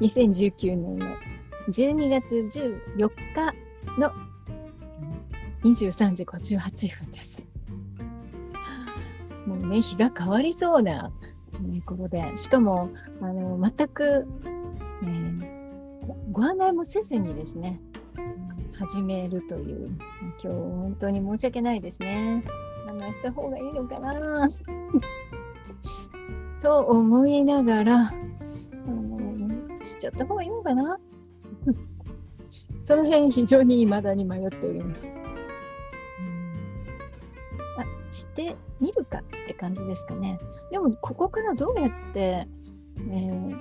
2019年の12月14日の23時58分です。もうね、日が変わりそうな、ね、ことで、しかも、あの全く、えー、ご案内もせずにですね、始めるという、今日本当に申し訳ないですね。話した方がいいのかな と思いながら、しちゃった方がいいのかな？その辺非常に未だに迷っております。あ、してみるかって感じですかね。でも、ここからどうやって、えー、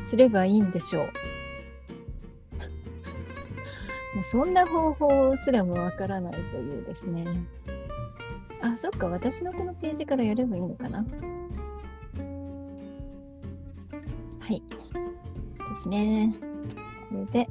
すればいいんでしょう？もうそんな方法すらもわからないというですね。あ、そっか、私のこのページからやればいいのかな。はい。ですね。これで、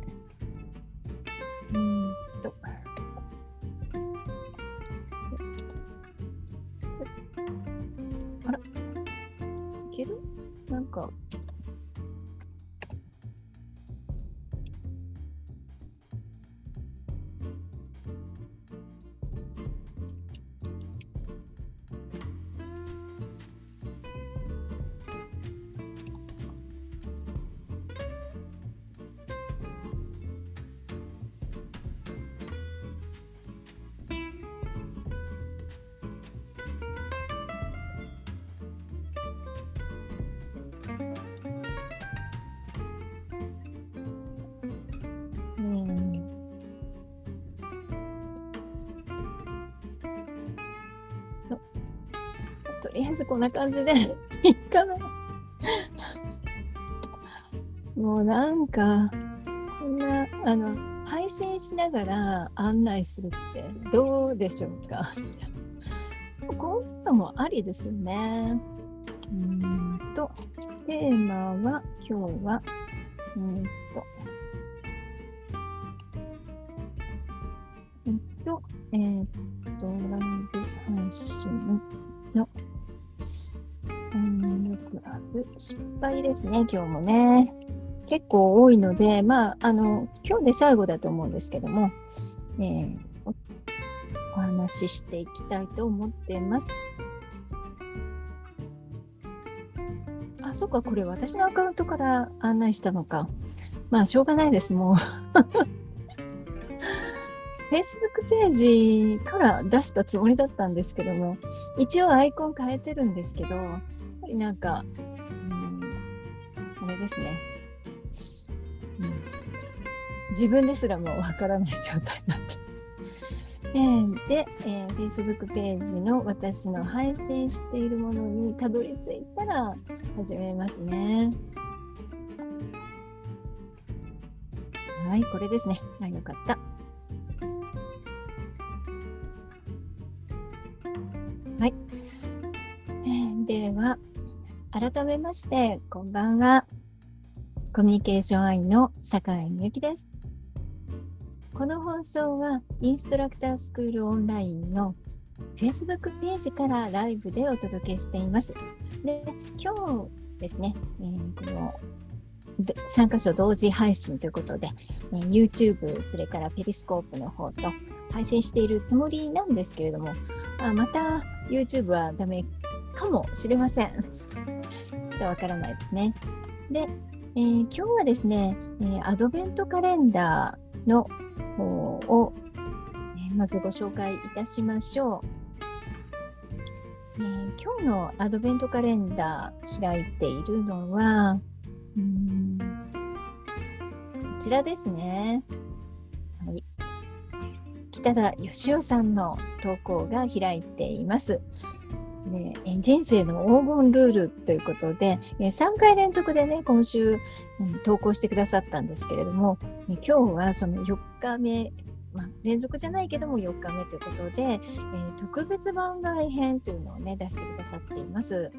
とりあえずこんな感じでいいかな。もうなんか、こんな、あの、配信しながら案内するってどうでしょうかこんなのもありですよね。うんと、テーマは、今日は、うんと、えっと、えー、っと、失敗ですね、今日もね。結構多いので、まあ、あの、今日で最後だと思うんですけども、えー、おお話ししていきたいと思ってます。あ、そっか、これ私のアカウントから案内したのか。まあ、しょうがないです、もう。Facebook ページから出したつもりだったんですけども、一応アイコン変えてるんですけど、やっぱりなんか、れですね、うん、自分ですらもわからない状態になってます。で、えー、Facebook ページの私の配信しているものにたどり着いたら始めますね。はい、これですね。あ、よかった。改めまして、こんばんは。コミュニケーション愛の坂井美由です。この放送はインストラクタースクールオンラインの Facebook ページからライブでお届けしています。で、今日ですね、えー、この3箇所同時配信ということで、えー、YouTube、それからペリスコープの方と配信しているつもりなんですけれども、あまた YouTube はダメかもしれません。わからないですね。で、えー、今日はですね、えー、アドベントカレンダーの方を、えー、まずご紹介いたしましょう、えー、今日のアドベントカレンダー開いているのは、うんこちらですね。はい、北田義雄さんの投稿が開いています。ね、人生の黄金ルールということで、3回連続でね、今週、うん、投稿してくださったんですけれども、今日はその4日目、まあ、連続じゃないけども4日目ということで、えー、特別番外編というのをね、出してくださっています。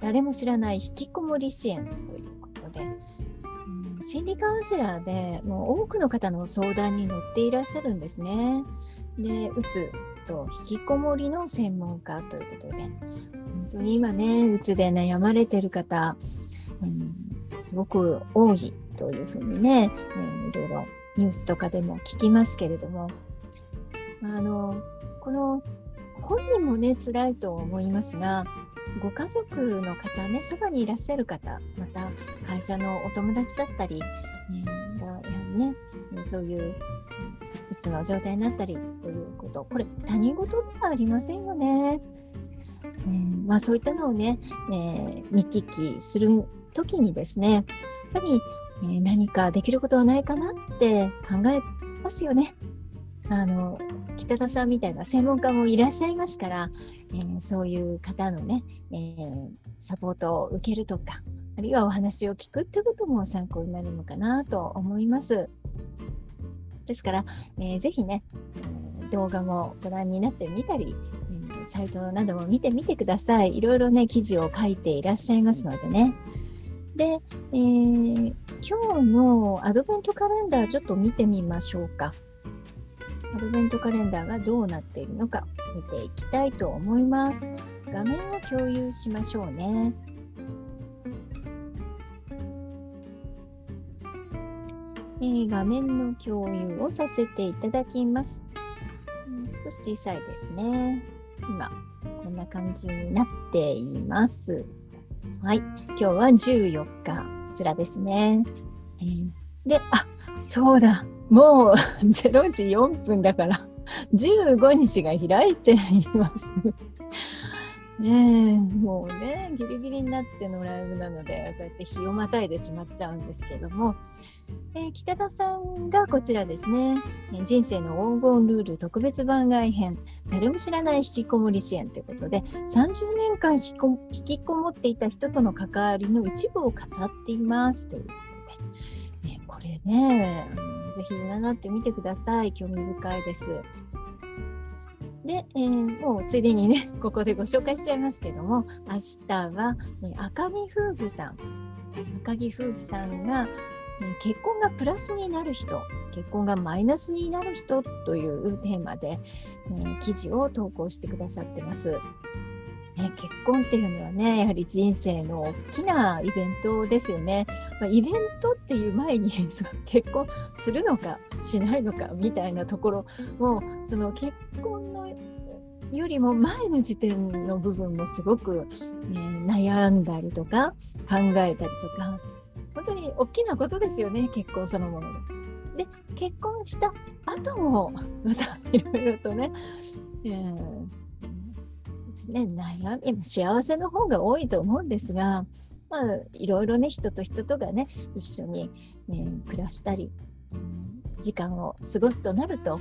誰も知らない引きこもり支援ということで、うん、心理カウンセラーでもう多くの方の相談に乗っていらっしゃるんですね。で、うつと引きこもりの専門家ということで、本当に今ね、うつで悩まれてる方、うん、すごく多いというふうにね、えー、いろいろニュースとかでも聞きますけれども、あのこの本人もね辛いと思いますがご家族の方ねそばにいらっしゃる方また会社のお友達だったり、えー、やねそういううつの状態になったりことこれ他人事ではありませんよね。えー、まあ、そういったのをね、えー、見聞きする時にですねやっぱり、え、何かできることはないかなって考えますよね。あの北田さんみたいな専門家もいらっしゃいますから、えー、そういう方のね、えー、サポートを受けるとか、あるいはお話を聞くってことも参考になるのかなと思います。ですから、えー、ぜひね、動画もご覧になってみたり、えサイトなども見てみてください。いろいろね、記事を書いていらっしゃいますのでね。で、えー、今日のアドベントカレンダーちょっと見てみましょうか。アドベントカレンダーがどうなっているのか見ていきたいと思います。画面を共有しましょうね。えー、画面の共有をさせていただきます。少し小さいですね。今、こんな感じになっています。はい。今日は14日、こちらですね。えー、で、あ、そうだ。もう 0時4分だから15日が開いていますねえ、もうね、ギリギリになってのライブなので、こうやって日をまたいでしまっちゃうんですけども、えー、北田さんがこちらですね、人生の黄金ルール特別番外編、誰も知らない引きこもり支援ということで、30年間引きこもっていた人との関わりの一部を語っていますということで、えー、これね、ぜひ占ってみてください。興味深いです。で、えー、もうついでにね、ここでご紹介しちゃいますけども、明日は、ね、赤木夫婦さん、赤木夫婦さんが、ね、結婚がプラスになる人、結婚がマイナスになる人というテーマで、ね、記事を投稿してくださってます。ね、結婚っていうのはね、やはり人生の大きなイベントですよね。まあ、イベントっていう前に そ結婚するのかしないのかみたいなところも、その結婚のよりも前の時点の部分もすごく、ね、悩んだりとか考えたりとか、本当に大きなことですよね、結婚そのもので。で、結婚した後もまた いろいろとね、えーですね、悩み、幸せの方が多いと思うんですが、まあ、いろいろね、人と人とがね、一緒に、ね、暮らしたり、時間を過ごすとなると、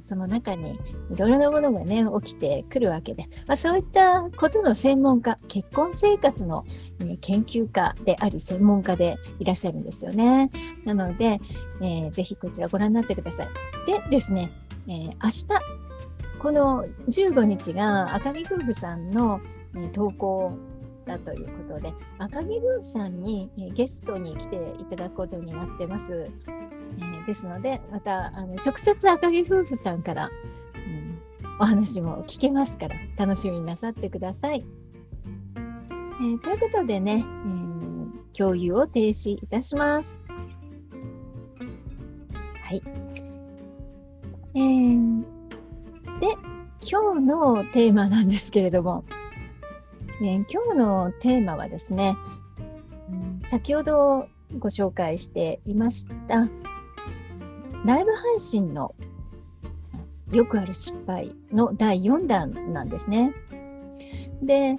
その中にいろいろなものがね、起きてくるわけで、まあ、そういったことの専門家、結婚生活の、ね、研究家であり、専門家でいらっしゃるんですよね。なので、えー、ぜひこちらご覧になってください。でですね、えー、明日、この15日が赤木夫婦さんの、投稿だということで、赤木夫婦さんに、ゲストに来ていただくことになってます。えー、ですので、またあの直接赤木夫婦さんから、うん、お話も聞けますから、楽しみになさってください。えー、ということでね、えー、共有を停止いたします。はい。えーで、今日のテーマなんですけれども、ね、今日のテーマはですね、先ほどご紹介していました、ライブ配信のよくある失敗の第4弾なんですね。で、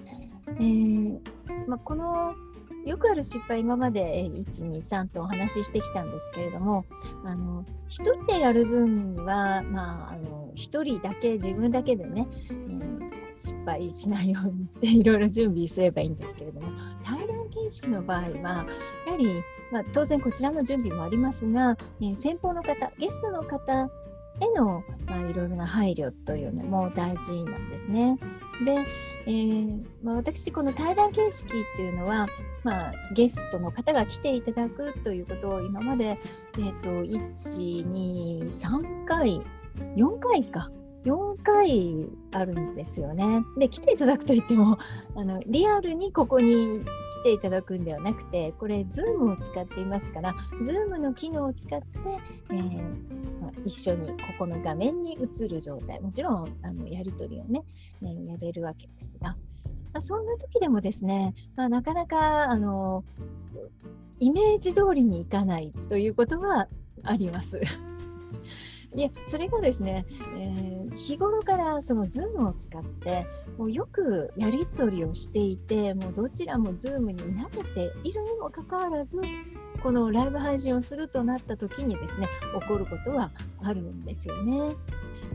えーまあ、このよくある失敗、今まで1、2、3とお話ししてきたんですけれども、あの1人でやる分には、まあ、あの1人だけ、自分だけでね、うん、失敗しないようにって いろいろ準備すればいいんですけれども、対談形式の場合は、やはり、まあ、当然こちらの準備もありますが、え先方の方、ゲストの方への、まあ、いろいろな配慮というのも大事なんですね。で、えー、まあ、私、この対談形式っていうのは、まあ、ゲストの方が来ていただくということを今まで、えーと、1、2、3回、4回か。4回あるんですよね。で、来ていただくといっても、あのリアルにここに来ていただくんではなくて、これ、Zoom を使っていますから、Zoom の機能を使って、えーまあ、一緒にここの画面に映る状態、もちろんあのやり取りをね、ねやれるわけですが、まあ、そんな時でもですね、まあ、なかなかあのイメージ通りにいかないということはあります。いや、それがですね、えー、日頃からその Zoom を使って、もうよくやり取りをしていて、もうどちらも Zoom に慣れているにもかかわらず、このライブ配信をするとなった時にですね、起こることはあるんですよね。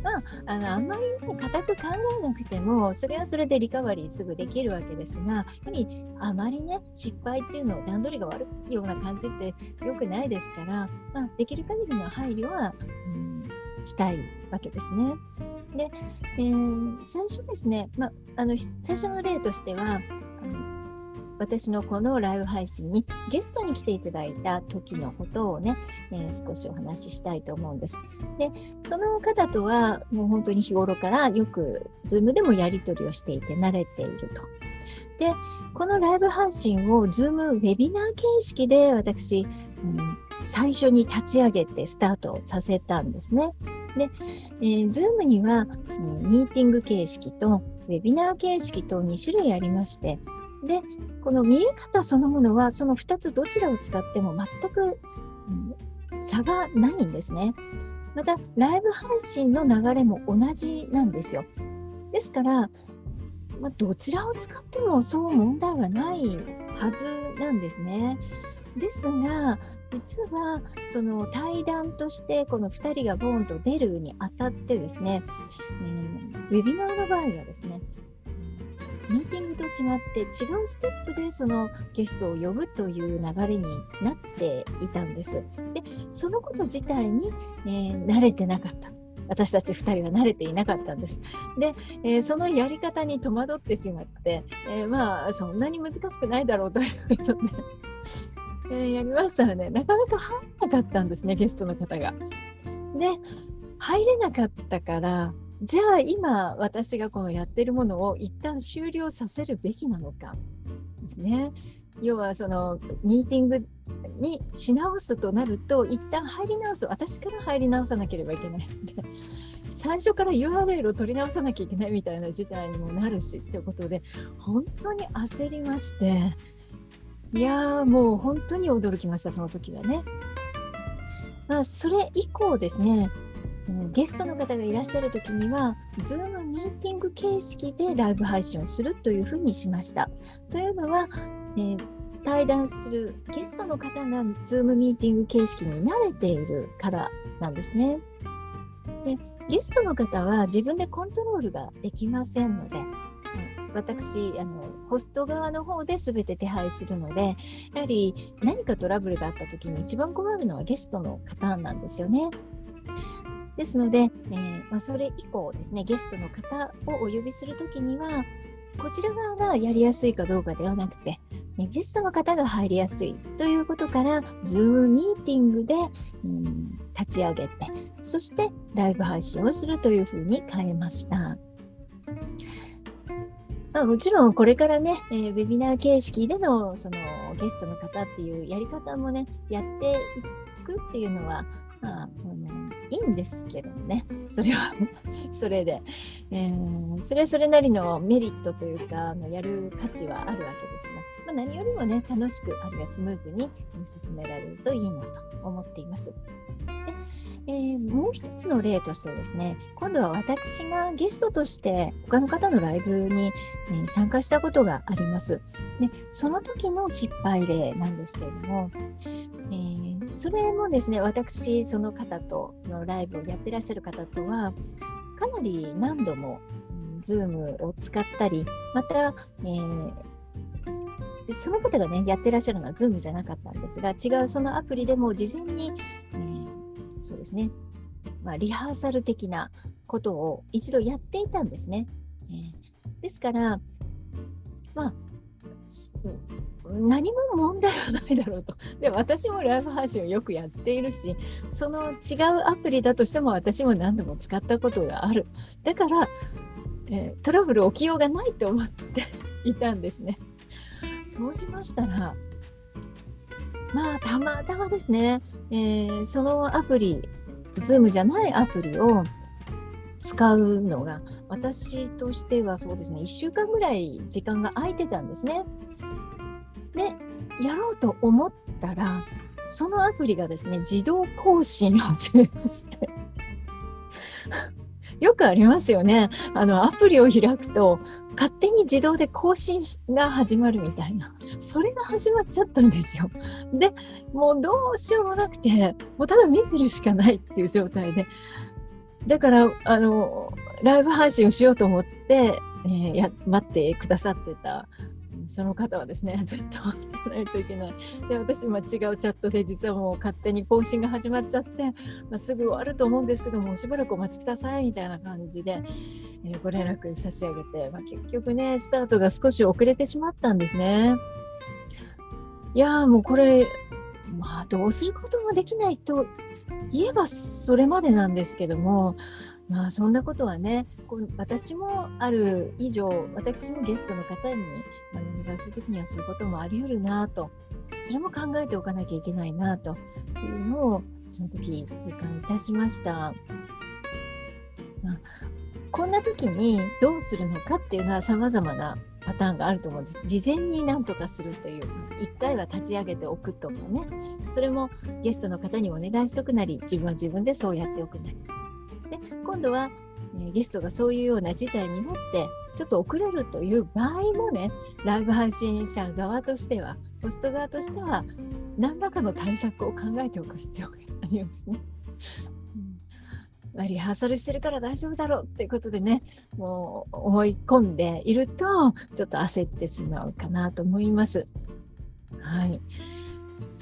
まあ、あのあんまり、ね、固く考えなくても、それはそれでリカバリーすぐできるわけですが、やはりあまりね、失敗っていうのを段取りが悪いような感じって良くないですから、まあ、できる限りの配慮は、うんしたいわけですね。で、えー、最初ですね、まあの最初の例としては、あの私のこのライブ配信にゲストに来ていただいた時のことをね、えー、少しお話ししたいと思うんです。で、その方とはもう本当に日頃からよく Zoom でもやり取りをしていて慣れていると。で、このライブ配信を Zoom ウェビナー形式で私、うん、最初に立ち上げてスタートさせたんですね。で、えー、Zoom には、ミーティング形式とウェビナー形式と2種類ありまして、で、この見え方そのものは、その2つどちらを使っても全く、うん、差がないんですね。また、ライブ配信の流れも同じなんですよ。ですから、まあ、どちらを使ってもそう問題はないはずなんですね。ですが、実はその対談としてこの2人がボーンと出るにあたってですね、えー、ウェビナーの場合はですね、ミーティングと違って違うステップでそのゲストを呼ぶという流れになっていたんです。で、そのこと自体に、えー、慣れてなかった私たち2人は慣れていなかったんです。で、えー、そのやり方に戸惑ってしまって、えー、まあ、そんなに難しくないだろうということで、えー、やりましたらね、なかなか入らなかったんですね、ゲストの方が。で、入れなかったから、じゃあ今私がこのやってるものを一旦終了させるべきなのかですね。要はそのミーティングにし直すとなると一旦入り直す私から入り直さなければいけないので最初から URL を取り直さなきゃいけないみたいな事態にもなるしということで本当に焦りましていやーもう本当に驚きました、その時はね。まあ、それ以降ですね、ゲストの方がいらっしゃる時には、Zoom ミーティング形式でライブ配信をするというふうにしました。というのは、えー、対談するゲストの方が Zoom ミーティング形式に慣れているからなんですね。でゲストの方は自分でコントロールができませんので、私あの、ホスト側の方で全て手配するので、やはり何かトラブルがあった時に一番困るのはゲストの方なんですよね。ですので、えー、まあ、それ以降ですね、ゲストの方をお呼びするときには、こちら側がやりやすいかどうかではなくて、ゲストの方が入りやすいということから、Zoom ミーティングで、うん、立ち上げて、そしてライブ配信をするというふうに変えました。まあ、もちろんこれからね、えー、ウェビナー形式でのそのゲストの方っていうやり方もね、やっていくっていうのは、まあ、うん、いいんですけどね、それは それで、えー、それそれなりのメリットというか、あのやる価値はあるわけですが、まあ、何よりもね、楽しく、あるいはスムーズに進められるといいなと思っています。でえー、もう一つの例としてですね、今度は私がゲストとして他の方のライブに、ね、参加したことがあります。でその時の失敗例なんですけれども、えー、それもですね、私、その方と、そのライブをやってらっしゃる方とは、かなり何度も、Zoom を使ったり、また、えーその方がね、やってらっしゃるのは Zoom じゃなかったんですが、違うそのアプリでも事前に、そうですね、まあ、リハーサル的なことを一度やっていたんですね。えー、ですから、まあ、何も問題はないだろうと。で、私もライブ配信をよくやっているし、その違うアプリだとしても私も何度も使ったことがある。だから、えー、トラブル起きようがないと思っていたんですね。そうしましたら、まあ、たまたまですね、えー、そのアプリ、Zoom じゃないアプリを使うのが、私としてはそうですね、1週間ぐらい時間が空いてたんですね。で、やろうと思ったら、そのアプリがですね、自動更新始めまして。よくありますよね。あの、アプリを開くと、勝手に自動で更新が始まるみたいな。それが始まっちゃったんですよ。で、もうどうしようもなくて、もうただ見てるしかないっていう状態で。だから、あの、ライブ配信をしようと思って、えー、や待ってくださってたその方はですね、ずっと待ってないといけない。で、私、今違うチャットで実はもう勝手に更新が始まっちゃって、まあ、すぐ終わると思うんですけども、しばらくお待ちくださいみたいな感じで、えー、ご連絡差し上げて、まあ、結局ね、スタートが少し遅れてしまったんですね。いやもうこれ、まあ、どうすることもできないと言えばそれまでなんですけども、まあそんなことはね、こう私もある以上、私もゲストの方にあのお願いするときにはそういうこともあり得るなと、それも考えておかなきゃいけないなというのを、その時痛感いたしました。まあ、こんな時にどうするのかっていうのは様々なパターンがあると思うんです。事前に何とかするという、1回は立ち上げておくとかね、それもゲストの方にお願いしとくなり、自分は自分でそうやっておくなり。で今度は、えゲストがそういうような事態になってちょっと遅れるという場合もねライブ配信者側としてはホスト側としては何らかの対策を考えておく必要がありますね。うん、リハーサルしてるから大丈夫だろうっていうことでねもう思い込んでいるとちょっと焦ってしまうかなと思います。はい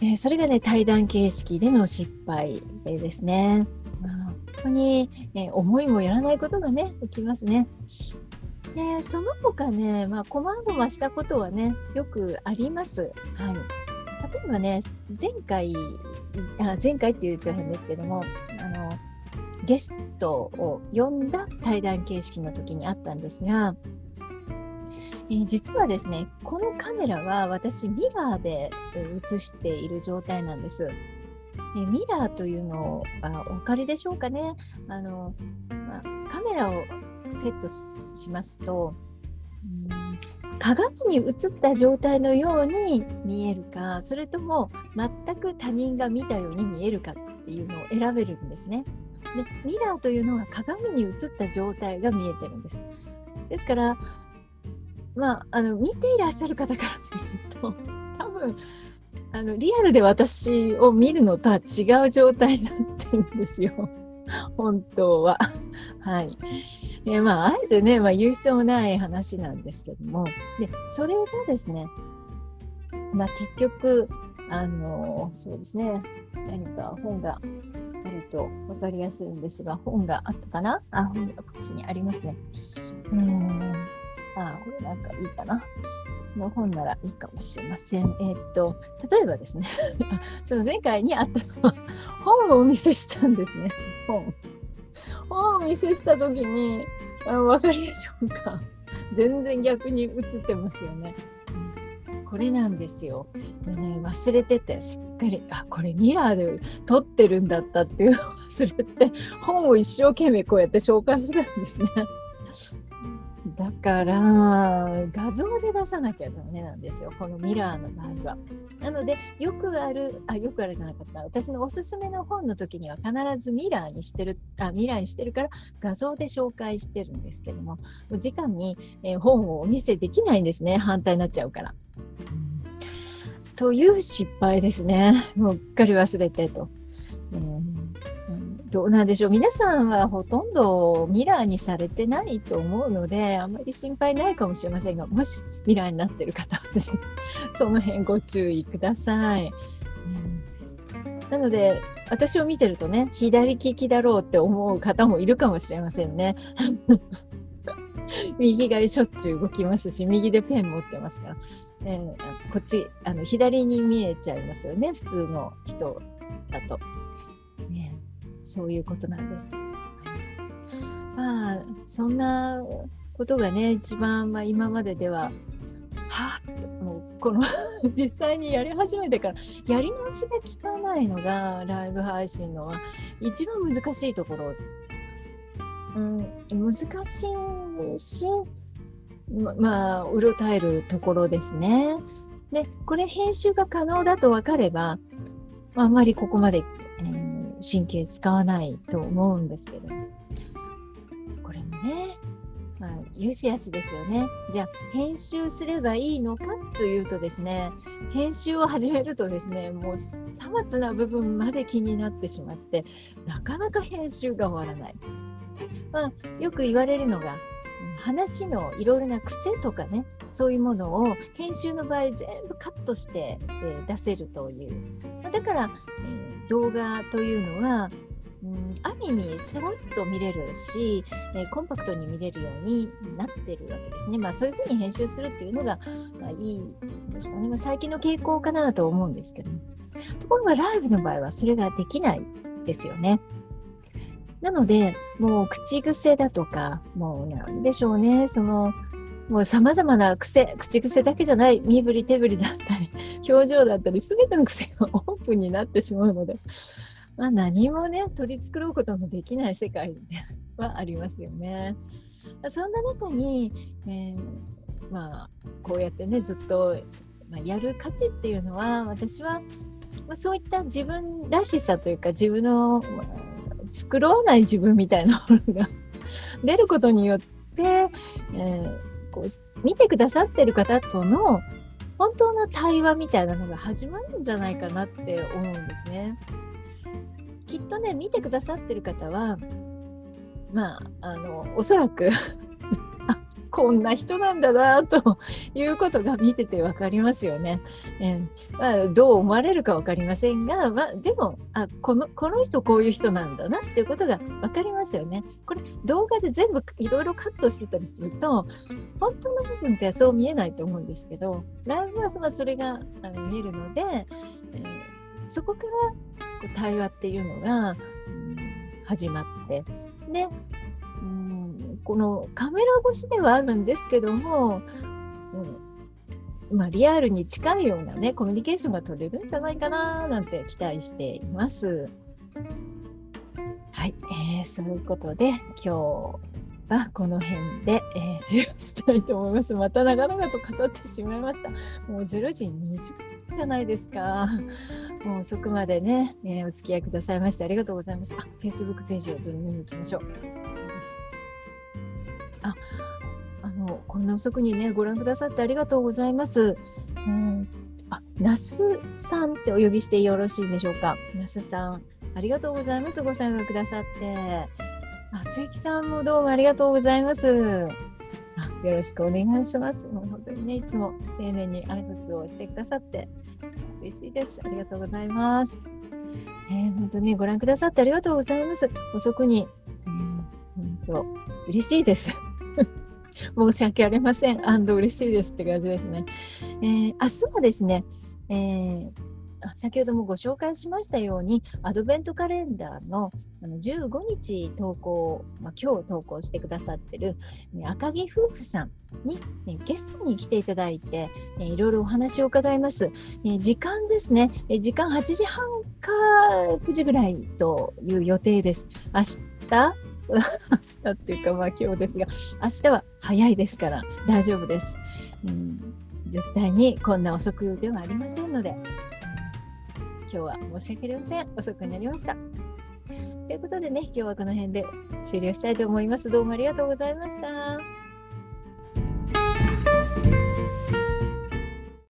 えー、それがね対談形式での失敗ですね。本当に、えー、思いもやらないことがね、起きますね。でその他ね、まあ、こまごましたことはね、よくあります。はい。例えばね、前回、あ前回って言うと変ですけども、あの、ゲストを呼んだ対談形式の時にあったんですが、えー、実はですね、このカメラは私ミラーで映している状態なんです。えミラーというのをあお分かりでしょうかねあの、まあ、カメラをセットしますと、うん、鏡に映った状態のように見えるかそれとも全く他人が見たように見えるかっていうのを選べるんですね。でミラーというのは鏡に映った状態が見えてるんです。ですから、まあ、あの見ていらっしゃる方からすると 多分あのリアルで私を見るのとは違う状態になってるんですよ。本当は。はい。えまあ、あえてね、まあ、言う必要もない話なんですけども、で、それがですね、まあ、結局、あの、そうですね、何か本があると分かりやすいんですが、本があったかな？あ、本がこっちにありますね。うん。あ、これなんかいいかな。の本ならいいかもしれません。えー、っと、例えばですね その前回にあったのは、本をお見せしたんですね。本。本をお見せしたときに、あわかるでしょうか全然逆に映ってますよね。これなんですよ。ね、忘れてて、すっかり、あ、これミラーで撮ってるんだったっていうのを忘れて、本を一生懸命こうやって紹介してたんですね。だから、画像で出さなきゃダメなんですよ、このミラーの場合は。なので、よくある、あ、よくあるじゃなかった、私のおすすめの本の時には必ずミラーにしてる、あ、ミラーにしてるから画像で紹介してるんですけども、時間に、えー、本をお見せできないんですね、反対になっちゃうから。という失敗ですね。もううっかり忘れてと。うんどうなんでしょう皆さんはほとんどミラーにされてないと思うのであまり心配ないかもしれませんがもしミラーになっている方はですね その辺ご注意ください。うん、なので私を見てるとね左利きだろうって思う方もいるかもしれませんね。右がしょっちゅう動きますし右でペン持ってますから、えー、こっちあの左に見えちゃいますよね普通の人だと。ねそういうことなんです。まあ、そんなことがね、一番、まあ、今まででは、はぁもうこの 実際にやり始めてからやり直しが効かないのがライブ配信のは一番難しいところ、うん、難しいしままあうろたえるところですね。でこれ編集が可能だと分かればまあんまりここまで、えー、神経使わないと思うんですけどこれもねまあ、よしあしですよね。じゃあ、編集すればいいのかというとですね、編集を始めるとですね、もうさまつな部分まで気になってしまって、なかなか編集が終わらない。まあ、よく言われるのが、話のいろいろな癖とかね、そういうものを編集の場合全部カットして、えー、出せるという。だから、えー、動画というのは、うん、ある意味さらっと見れるし、えー、コンパクトに見れるようになってるわけですね。まあそういうふうに編集するっていうのが、まあ、いいですかね、まあ、最近の傾向かなと思うんですけどところがライブの場合はそれができないですよね。なので、もう口癖だとか、もうなんでしょうね、その、もう様々な癖、口癖だけじゃない、身振り手振りだったり、表情だったり、すべての癖がオープンになってしまうので、まあ、何もね、取り繕うことのできない世界はありますよね。そんな中に、えー、まあ、こうやってね、ずっと、まあ、やる価値っていうのは、私は、まあ、そういった自分らしさというか、自分の、まあ、作わない自分みたいなものが 出ることによって、えー、こう見てくださってる方との本当の対話みたいなのが始まるんじゃないかなって思うんですね。きっとね、見てくださってる方は、まあ、あの、おそらくこんな人なんだなということが見てて分かりますよね。えー、まあ、どう思われるか分かりませんが、まあ、でもあこの、この人こういう人なんだなっていうことが分かりますよね。これ動画で全部いろいろカットしてたりすると本当の部分ってそう見えないと思うんですけどライブはそれが見えるので、えーそこから対話っていうのが、始まってで、このカメラ越しではあるんですけども、うんまあ、リアルに近いようなねコミュニケーションが取れるんじゃないかななんて期待しています。はい、えー、そういうことで今日はこの辺で、えー、終了したいと思います。また長々と語ってしまいました。もう0時20分じゃないですか。もう遅くまでね、えー、お付き合いくださいましてありがとうございます。あ、Facebook ページをちょっと見に行きましょう。こんな遅くにね、ご覧くださってありがとうございます。うん、あ、那須さんってお呼びしてよろしいでしょうか？那須さん、ありがとうございます。ご参加くださって。あ、つゆきさんもどうもありがとうございます。あよろしくお願いします。もう本当にね、いつも丁寧に挨拶をしてくださって嬉しいです。ありがとうございます。えー、本当にご覧くださってありがとうございます。遅くに、えー、本当嬉しいです。申し訳ありません。アンド嬉しいですって感じですね。えー、明日はですね、えー、先ほどもご紹介しましたように、アドベントカレンダーのあの15日投稿、まあ、今日投稿してくださってる、赤木夫婦さんに、ゲストに来ていただいて、えいろいろお話を伺います。え時間ですね、え時間8時半か9時ぐらいという予定です。明日明日っていうか、まあ今日ですが、明日は早いですから大丈夫です。うん、絶対にこんな遅くではありませんので、今日は申し訳ありません。遅くなりました。ということでね、今日はこの辺で終了したいと思います。どうもありがとうございました。